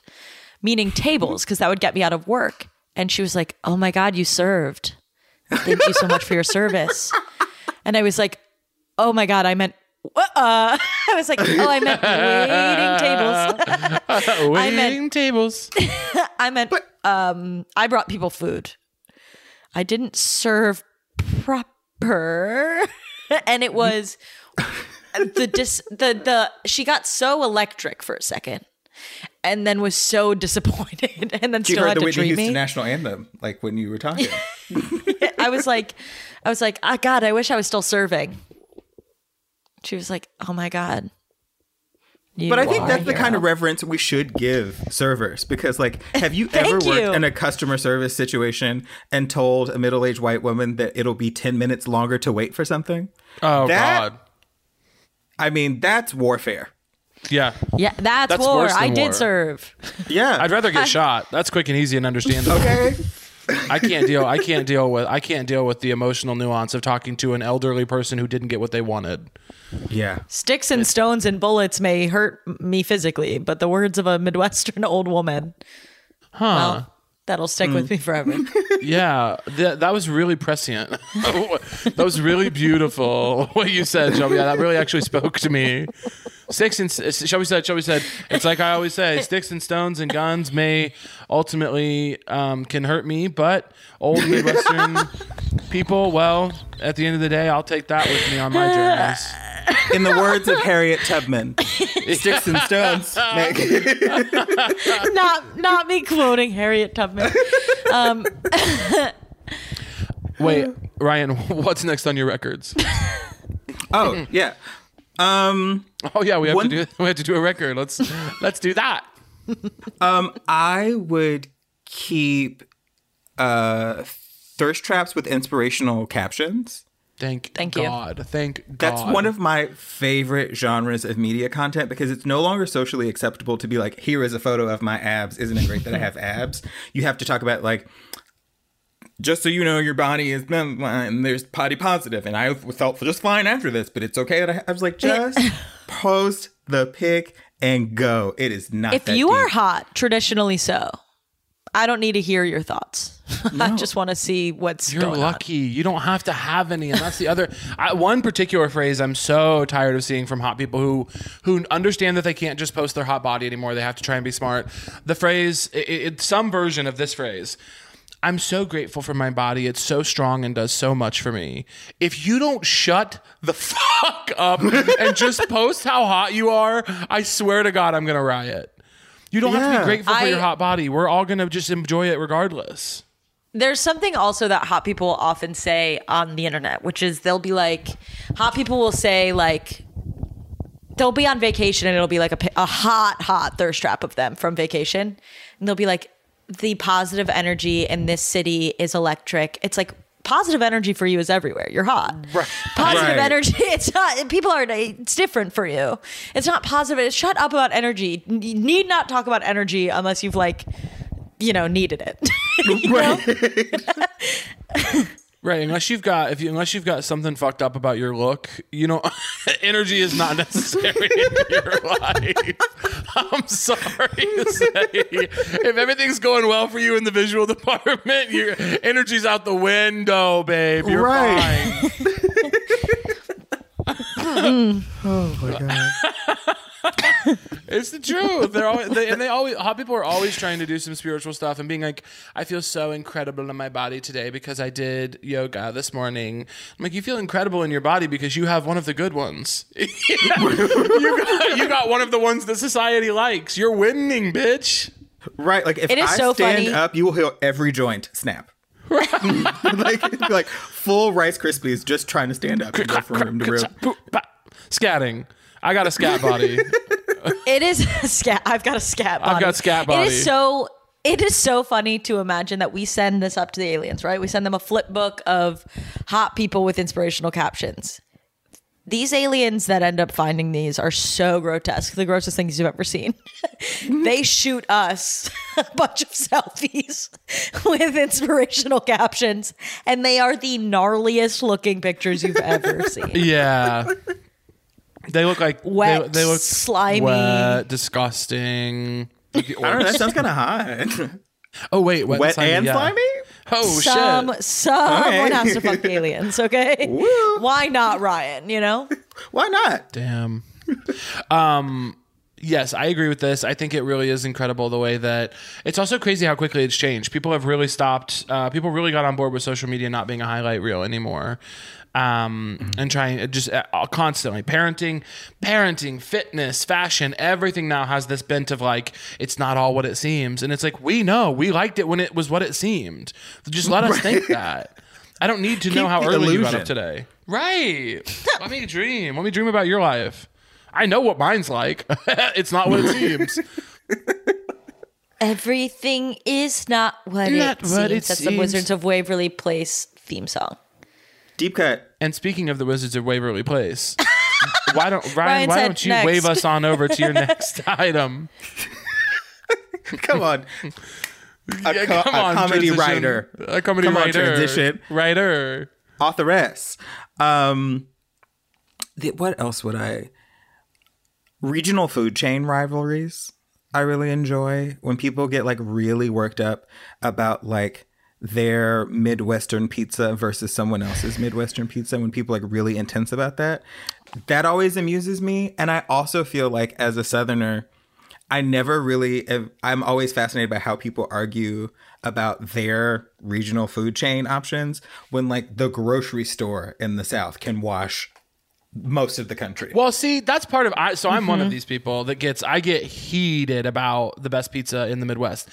meaning tables, because that would get me out of work. And she was like, Oh my God, you served. Thank you so much for your service. And I was like, Oh my God, I meant, uh, I was like, Oh, I meant waiting tables. Waiting tables. I meant, um, I brought people food. I didn't serve proper. and it was the dis, the, the, she got so electric for a second. and then was so disappointed and then You still heard had the to Whitney treat Houston me. national anthem, like when you were talking. I was like, I was like, ah, God, I wish I was still serving. She was like, Oh my God. You But I think that's the kind of reverence we should give servers because, like, have you ever worked you. in a customer service situation and told a middle aged white woman that it'll be 10 minutes longer to wait for something? Oh That- God. I mean, that's warfare. Yeah. Yeah, that's, That's war. worse than I did serve. Yeah. I'd rather get shot. That's quick and easy and understandable. okay. I can't deal. I can't deal with. I can't deal with the emotional nuance of talking to an elderly person who didn't get what they wanted. Yeah. Sticks and stones and bullets may hurt me physically, but the words of a Midwestern old woman, Huh? well, that'll stick with me forever. yeah. That that was really prescient. that was really beautiful. What you said, Shelby. Yeah, that really actually spoke to me. Sticks and Shelby said. Shelby said. It's like I always say. Sticks and stones and guns may ultimately um, can hurt me, but old Midwestern people. Well, at the end of the day, I'll take that with me on my journeys. In the words of Harriet Tubman, sticks and stones. make- not not me quoting Harriet Tubman. Um, Wait, Ryan, what's next on your records? oh, yeah. Um, Oh yeah, we have One- to do we have to do a record. Let's let's do that. um, I would keep uh, thirst traps with inspirational captions. Thank, Thank you. God. Thank God. That's one of my favorite genres of media content because it's no longer socially acceptable to be like, here is a photo of my abs. Isn't it great that I have abs? You have to talk about like, just so you know, your body is blah, blah, and there's potty positive, and I felt just fine after this, but it's okay that I, I was like, just post the pic and go. It is not. if that you are hot, traditionally so, I don't need to hear your thoughts. I just want to see what's You're going on. lucky. You don't have to have any, and that's the other. I, one particular phrase I'm so tired of seeing from hot people who who understand that they can't just post their hot body anymore. They have to try and be smart. The phrase, it, it, some version of this phrase. I'm so grateful for my body. It's so strong and does so much for me. If you don't shut the fuck up and just post how hot you are, I swear to God, I'm gonna riot. You don't have to be grateful for I- your hot body. We're all gonna just enjoy it regardless. There's something also that hot people often say on the internet, which is they'll be like, hot people will say like, they'll be on vacation and it'll be like a, a hot, hot thirst trap of them from vacation, and they'll be like, the positive energy in this city is electric. It's like positive energy for you is everywhere. You're hot. Right. Positive Right. energy. It's not. People are. It's different for you. It's not positive. It's Shut up about energy. You need not talk about energy unless you've like, you know, needed it. You know? Right, unless you've got if you unless you've got something fucked up about your look, you know, energy is not necessary in your life. I'm sorry to say, if everything's going well for you in the visual department, your energy's out the window, babe. You're Right. fine. Oh my god. It's the truth. They're always they, and they always hot people are always trying to do some spiritual stuff and being like, I feel so incredible in my body today because I did yoga this morning. I'm like, you feel incredible in your body because you have one of the good ones. you, got, you got one of the ones that society likes. You're winning, bitch. Right, like if It is I so stand funny. up, you will hear every joint snap. Like, like full Rice Krispies, just trying to stand up and go from room to room. Scatting. I got a scat body. It is a scat. I've got a scat body. I've got scat It body. is so. It is so funny to imagine that we send this up to the aliens, right? We send them a flip book of hot people with inspirational captions. These aliens that end up finding these are so grotesque, the grossest things you've ever seen. they shoot us a bunch of selfies with inspirational captions, and they are the gnarliest looking pictures you've ever seen. Yeah. They look like Wet, They, they look slimy. wet, disgusting. Like the I don't know. That sounds kind of hot. Oh wait, wet, Wet slimy, and yeah. slimy. Oh some shit! someone Okay. has to fuck the aliens, okay? Why not Ryan? You know, Why not? Damn. um. Yes, I agree with this. I think it really is incredible the way that it's also crazy how quickly it's changed. People have really stopped. Uh, people really got on board with social media not being a highlight reel anymore. Um, and trying just uh, constantly parenting, parenting, fitness, fashion, everything now has this bent of like it's not all what it seems, and it's like we know we liked it when it was what it seemed. Just let us think that. I don't need to know how the early you got up today. Right. let me dream. Let me dream about your life. I know what mine's like. it's not what it seems. Everything is not what Not it what seems. it That's seems. the Wizards of Waverly Place theme song. Deep cut. And speaking of the Wizards of Waverly Place, why don't Ryan? Ryan why said don't you next. wave us on over to your next item? Come on. A, Yeah, co- come a on, comedy transition. writer. a comedy Come on, transition. writer. authoress. Um, the, what else would I? Regional food chain rivalries. I really enjoy when people get like really worked up about like their Midwestern pizza versus someone else's Midwestern pizza. When people like really intense about that, that always amuses me. And I also feel like as a Southerner, I never really, I'm always fascinated by how people argue about their regional food chain options when like the grocery store in the South can wash most of the country. Well, see, that's part of I. So I'm Mm-hmm. one of these people that gets I get heated about the best pizza in the Midwest,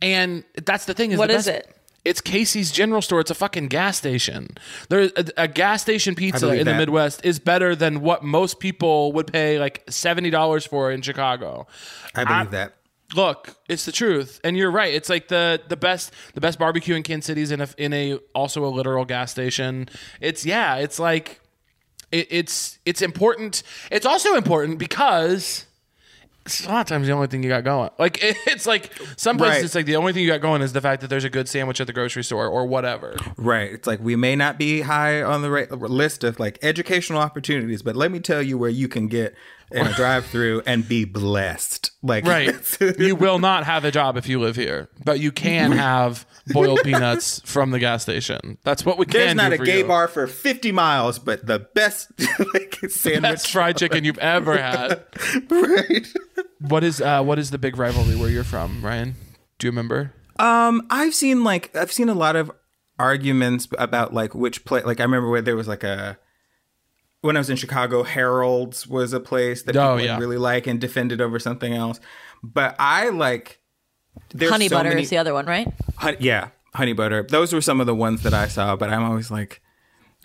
and that's the thing is What the is best- it? It's Casey's General Store. It's a fucking gas station. There, a, a gas station pizza in the. Midwest is better than what most people would pay like seventy dollars for in Chicago. I believe that. Look, it's the truth, and you're right. It's like the the best the best barbecue in Kansas City's in a in a also a literal gas station. It's yeah, it's like it, it's it's important. It's also important because it's a lot of times the only thing you got going. Like it's like some places Right. it's like the only thing you got going is the fact that there's a good sandwich at the grocery store or whatever. Right. It's like we may not be high on the ra- list of like educational opportunities, but let me tell you where you can get in a drive-through and be blessed. Like Right. you will not have a job if you live here, but you can have boiled peanuts from the gas station. That's what we can There's not do a for gay you. bar for 50 miles, but the best like sandwich. Best fried chicken you've ever had. right. What is uh what is the big rivalry where you're from, Ryan? Do you remember? Um, I've seen like I've seen a lot of arguments about like which place. Like I remember where there was like a when I was in Chicago, Harold's was a place that Oh, people yeah. really like and defended over something else. But I like there's Honey so butter many- is the other one, right? Hun- yeah, honey butter. Those were some of the ones that I saw. But I'm always like,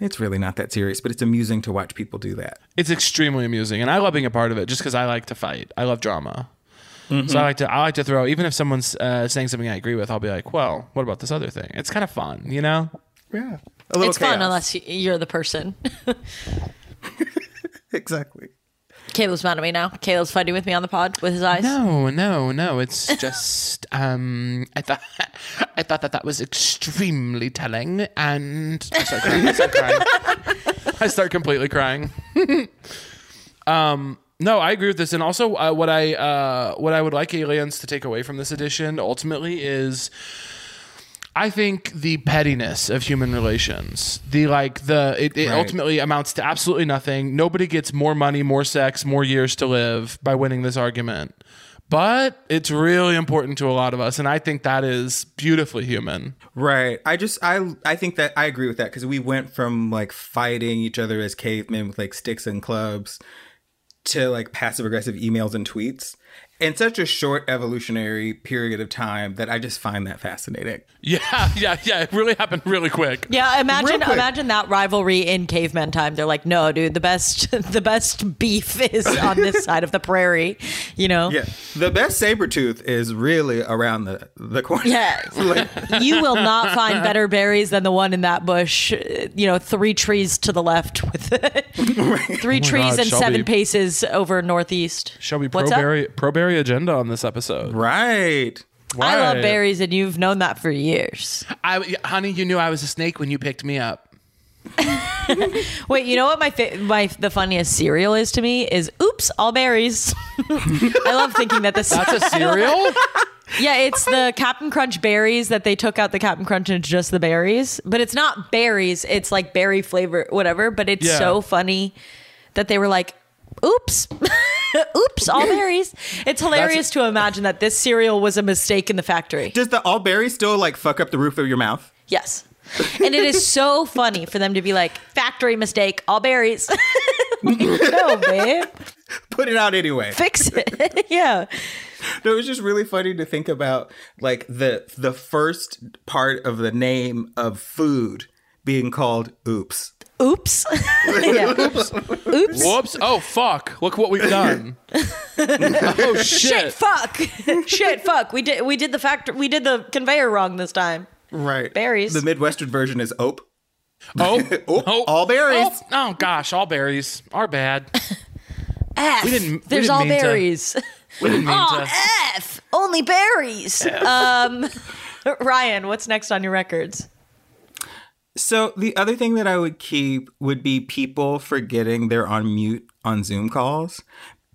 it's really not that serious. But it's amusing to watch people do that. It's extremely amusing, and I love being a part of it just because I like to fight. I love drama, Mm-hmm. so I like to. I like to throw. Even if someone's uh, saying something I agree with, I'll be like, "Well, what about this other thing?" It's kind of fun, you know. Yeah, a little It's fun unless you're the person. exactly. Caleb's mad at me now. Caleb's fighting with me on the pod with his eyes. No, no, no. It's just um, I thought I thought that that was extremely telling, and I start crying. I start crying. I start completely crying. um, no, I agree with this, and also uh, what I uh, what I would like aliens to take away from this edition ultimately is. I think the pettiness of human relations, the like the it, it Right. ultimately amounts to absolutely nothing. Nobody gets more money, more sex, more years to live by winning this argument. But it's really important to a lot of us, and I think that is beautifully human. Right. I just I I think that I agree with that because we went from like fighting each other as cavemen with like sticks and clubs to like passive aggressive emails and tweets in such a short evolutionary period of time that I just find that fascinating. Yeah, yeah, yeah. It really happened really quick. Yeah, imagine quick. imagine that rivalry in caveman time. They're like, no, dude, the best the best beef is on this side of the prairie. You know? Yeah. The best saber tooth is really around the the corner. Yeah. you will not find better berries than the one in that bush. uh, You know, three trees to the left with three trees God, and Shelby. seven paces over northeast. Shelby, pro What's up? berry, pro berry agenda on this episode. Right. I love berries, and you've known that for years. I, honey, you knew I was a snake when you picked me up. Wait, you know what my fa- my the funniest cereal is to me is oops, all berries. I love thinking that this That's a cereal. Yeah, it's the Captain Crunch berries that they took out the Captain Crunch and it's just the berries. But it's not berries, it's like berry flavor, whatever. But it's Yeah. so funny that they were like, oops, oops, all berries. It's hilarious to imagine that this cereal was a mistake in the factory. Does the all berry still like fuck up the roof of your mouth? Yes. And it is so funny for them to be like, factory mistake, all berries. no, babe. Put it out anyway. Fix it. yeah. No, it was just really funny to think about like the the first part of the name of food being called oops. Oops. yeah. Oops. Oops. Whoops! Oh fuck! Look what we've done. oh shit! Shit, fuck. Shit, fuck. We did we did the factor we did the conveyor wrong this time. Right. Berries. The Midwestern version is ope. Oh, Ope. oh, all berries. Oh, oh gosh, all berries are bad. F. We didn't- we There's didn't all mean to- berries. We didn't mean Oh, to. F. Only berries. Um Ryan, what's next on your records? So the other thing that I would keep would be people forgetting they're on mute on Zoom calls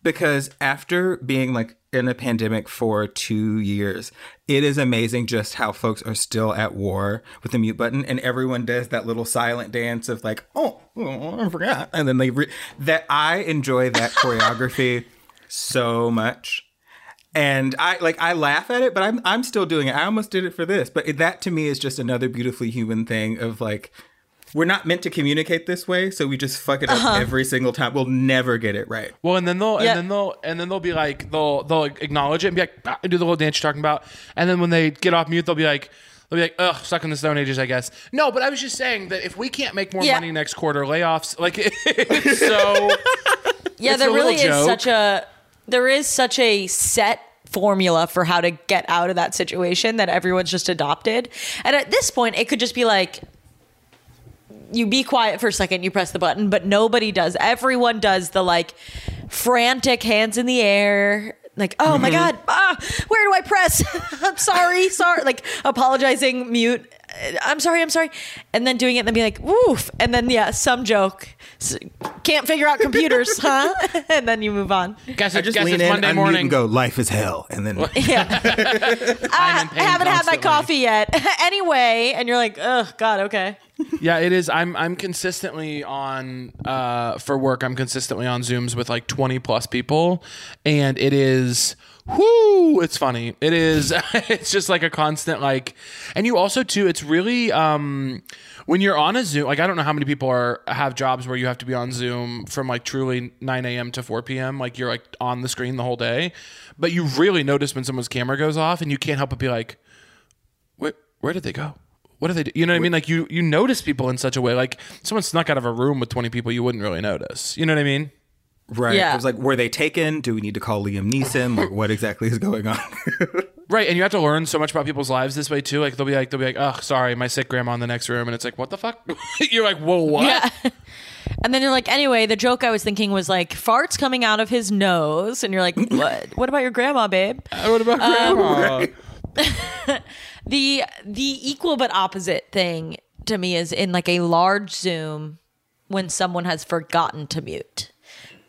because after being like in a pandemic for 2 years, it is amazing just how folks are still at war with the mute button and everyone does that little silent dance of like, "Oh, oh I forgot." And then they re- that I enjoy that choreography so much. And I like I laugh at it, but I'm I'm still doing it. I almost did it for this, but it, that to me is just another beautifully human thing of like we're not meant to communicate this way, so we just fuck it up every single time. We'll never get it right. Well, and then they'll Yeah. and then they'll and then they'll be like they'll they'll acknowledge it and be like "Ah," do the little dance you're talking about, and then when they get off mute, they'll be like. They'll be like, ugh, stuck in the Stone Ages, I guess. No, but I was just saying that if we can't make more Yeah. money next quarter, layoffs, like, it's so. Yeah, It's there a little really is joke. such a there is such a set formula for how to get out of that situation that everyone's just adopted. And at this point, it could just be like you be quiet for a second, you press the button, but nobody does. Everyone does the like frantic hands in the air. Like, oh my God, ah, where do I press? I'm sorry, sorry. Like apologizing, mute. "Uh, I'm sorry, I'm sorry. And then doing it and then be like, woof. And then, yeah, some joke. Can't figure out computers, huh? and then you move on. Guess, I just guess lean it's in, Monday unmute, morning. and go, "Life is hell," and then Yeah. I, in pain I haven't had my coffee yet. anyway, and you're like, oh, God, okay. Yeah, it is. I'm I'm consistently on uh for work. I'm consistently on Zooms with like 20 plus people, and it is whoo. It's funny. It is. it's just like a constant like, and you also too. It's really um when you're on a Zoom. Like I don't know how many people are have jobs where you have to be on Zoom from like truly 9 a.m. to 4 p.m. Like you're like on the screen the whole day, but you really notice when someone's camera goes off, and you can't help but be like, where where did they go? What do they do? You know what I mean? Like you you notice people in such a way. Like someone snuck out of a room with twenty people, you wouldn't really notice. You know what I mean? Right. Yeah. It was like, were they taken? Do we need to call Liam Neeson? Like, what exactly is going on? Right. And you have to learn so much about people's lives this way too. Like they'll be like they'll be like, oh, sorry, my sick grandma in the next room, and it's like, what the fuck? You're like, whoa, what? Yeah. And then you're like, anyway, the joke I was thinking was like farts coming out of his nose, and you're like, what? What about your grandma, babe? Uh, what about um, grandma? The the equal but opposite thing to me is in like a large Zoom when someone has forgotten to mute.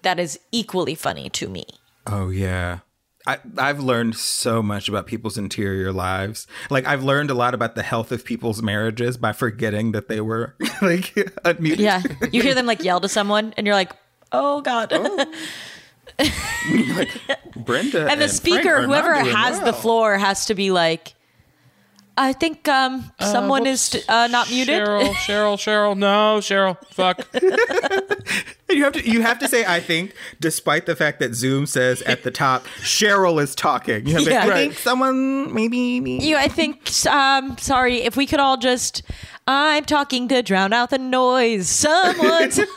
That is equally funny to me. Oh yeah. I, I've learned so much about people's interior lives. Like I've learned a lot about the health of people's marriages by forgetting that they were like unmuted. Yeah, you hear them like yell to someone, and you're like, oh god. Oh. like Brenda and the Frank speaker, whoever has the floor, has to be like, I think um someone is uh, not muted. Cheryl, Cheryl, Cheryl. No, Cheryl. Fuck. You have to you have to say I think, despite the fact that Zoom says at the top Cheryl is talking. You have to, Yeah. I Right. think someone maybe me. You, I think. Um, sorry, if we could all just. I'm talking to drown out the noise. Someone's.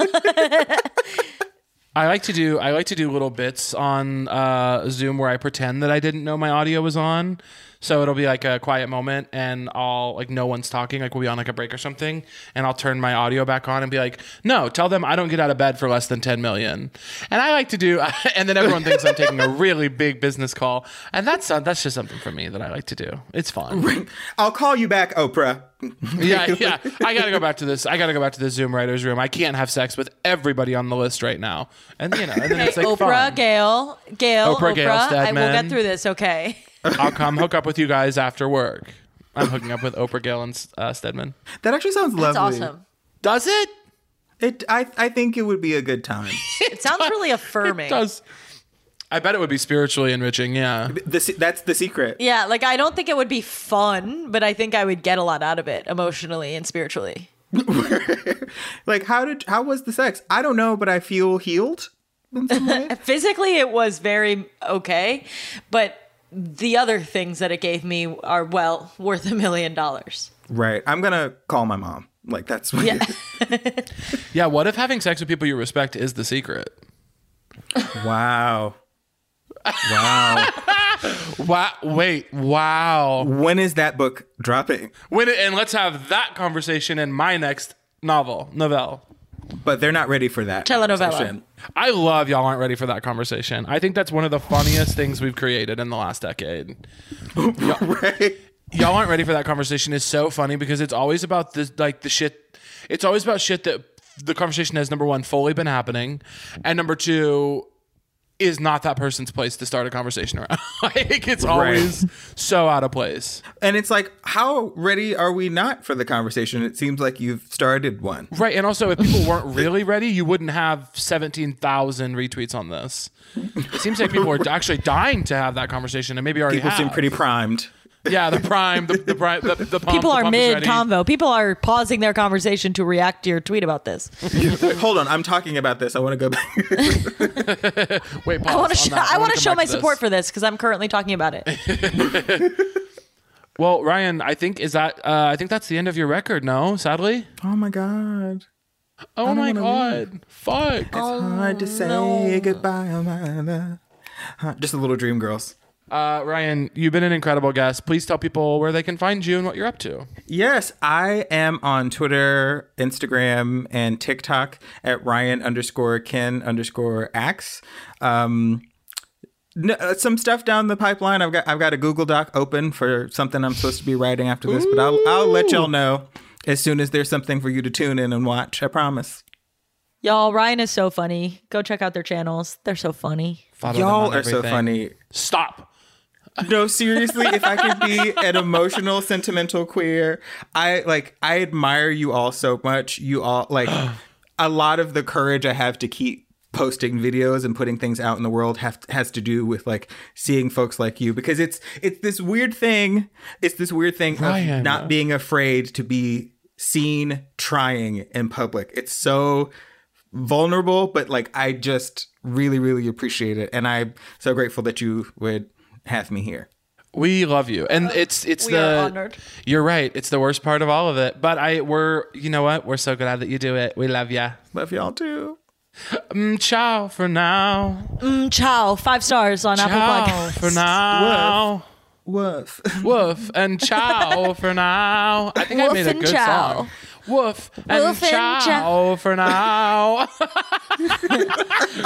I like to do I like to do little bits on uh, Zoom where I pretend that I didn't know my audio was on. So it'll be like a quiet moment and I'll like no one's talking, like we'll be on like a break or something, and I'll turn my audio back on and be like, No, tell them I don't get out of bed for less than ten million. And I like to do and then everyone thinks I'm taking a really big business call. And that's uh, that's just something for me that I like to do. It's fun. I'll call you back, Oprah. yeah, yeah. I gotta go back to this. I gotta go back to the Zoom writers room. I can't have sex with everybody on the list right now. And you know, and then it's like Oprah, fun. Gayle, Gayle, Oprah, Oprah. Gayle I will get through this. Okay. I'll come hook up with you guys after work. I'm hooking up with Oprah Gayle and uh, Stedman. That actually sounds lovely. That's awesome. Does it? It I I think it would be a good time. It sounds really affirming. It does. I bet it would be spiritually enriching. Yeah. The, that's the secret. Yeah, like I don't think it would be fun, but I think I would get a lot out of it emotionally and spiritually. Like how did how was the sex? I don't know, but I feel healed. in some way. Physically, it was very okay, but the other things that it gave me are well worth a million dollars. right. I'm gonna call my mom. Like that's what Yeah. Yeah. What if having sex with people you respect is the secret? Wow. Wow. Wow. Wait. Wow. when is that book dropping? When it, and let's have that conversation in my next novel, novelle. But they're not ready for that. Telenovela. conversation. I love y'all aren't ready for that conversation. I think that's one of the funniest things we've created in the last decade. right. Y'all aren't ready for that conversation is so funny because it's always about the like the shit. It's always about shit that the conversation has number one fully been happening, and number two is not that person's place to start a conversation around. like it's always so out of place. And it's like, how ready are we not for the conversation? It seems like you've started one. Right, and also if people weren't really ready, you wouldn't have seventeen thousand retweets on this. It seems like people are actually dying to have that conversation, and maybe already People have. seem pretty primed. Yeah, the prime, the the prime, the, the pump, People the are pump mid convo. People are pausing their conversation to react to your tweet about this. Hold on, I'm talking about this. I want to go back. Wait, pause I want on to sh- that. I want wanna show my support for this because I'm currently talking about it. Well, Ryan, I think is that uh, I think that's the end of your record. No, sadly. oh my god. Oh my wanna god, fuck. It's hard to say goodbye, oh my love. Huh, Just a little dream girls. Uh, Ryan, you've been an incredible guest. Please tell people where they can find you and what you're up to. Yes, I am on Twitter, Instagram, and TikTok at Ryan underscore Ken underscore Axe. Um, no, uh, some stuff down the pipeline. I've got I've got a Google Doc open for something I'm supposed to be writing after this, but I'll I'll let y'all know as soon as there's something for you to tune in and watch. I promise. Y'all, Ryan is so funny. Go check out their channels. They're so funny. Follow y'all on are so funny. Stop. No, seriously, if I could be an emotional, sentimental queer, I like I admire you all so much. You all like a lot of the courage I have to keep posting videos and putting things out in the world have has to do with like seeing folks like you because it's it's this weird thing. It's this weird thing Ryan. of not being afraid to be seen trying in public. It's so vulnerable, but like I just really, really appreciate it. And I'm so grateful that you would have me here. We love you, and it's it's We the. are honored. You're right. It's the worst part of all of it, but I we're you know what? We're so glad that you do it. We love ya. Love y'all too. Mm, ciao for now. Mm, ciao. Five stars on Apple Ciao Podcasts. for now. Woof. Woof and ciao for now. I think I made a and good ciao. song. Woof and Woof and ciao ciao. for now.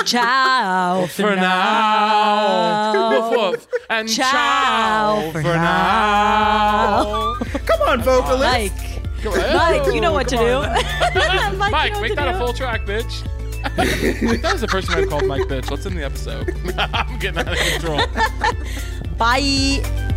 Ciao for, for now. Woof woof and Ciao ciao for for now. Come on, vocalist. Mike. Come on. Mike, you know what to Come do. Mike, Mike, you know make that to a full track, bitch. that was the person I called Mike bitch. What's in the episode? I'm getting out of control. Bye.